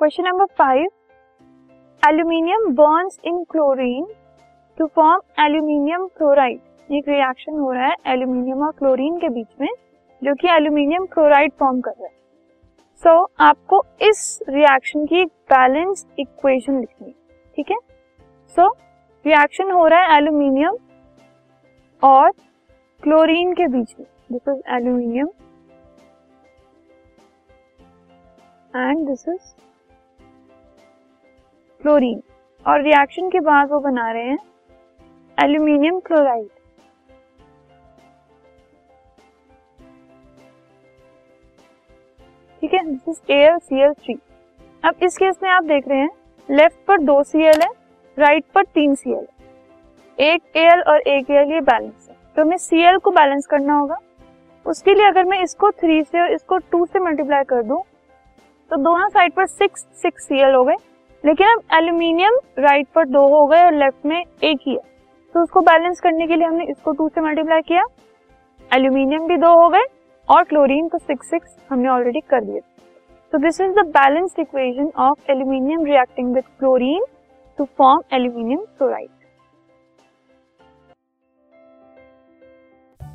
Question number five aluminium burns in chlorine to form aluminium chloride एक reaction हो रहा है एल्यूमिनियम और क्लोरीन के बीच में जो कि एल्यूमिनियम क्लोराइड फॉर्म कर रहा है। सो so, आपको इस रिएक्शन की बैलेंस इक्वेशन लिखनी ठीक है? सो रिएक्शन हो रहा है एल्यूमिनियम और क्लोरीन के बीच में। This is aluminium and this is chlorine और रिएक्शन के बाद वो बना रहे हैं एल्यूमिनियम क्लोराइड ठीक है this is C L three अब इस केस में आप देख रहे हैं लेफ़्ट पर दो सी एल है राइट पर तीन सी एल एक एल और एक एल ये बैलेंस है. तो हमें सी एल को बैलेंस करना होगा. उसके लिए अगर मैं इसको थ्री से और इसको टू से मल्टीप्लाई कर दूँ तो दोनों साइड पर सिक्स सिक्स सी एल हो गए. लेकिन अब एल्यूमिनियम राइट पर दो हो गए और लेफ़्ट में एक ही है। तो उसको बैलेंस करने के लिए हमने इसको टू से मल्टीप्लाई किया। एल्यूमिनियम भी दो हो गए और क्लोरीन को सिक्स सिक्स हमने ऑलरेडी कर दिया। तो this is the balanced equation of aluminium reacting with chlorine to form aluminium chloride.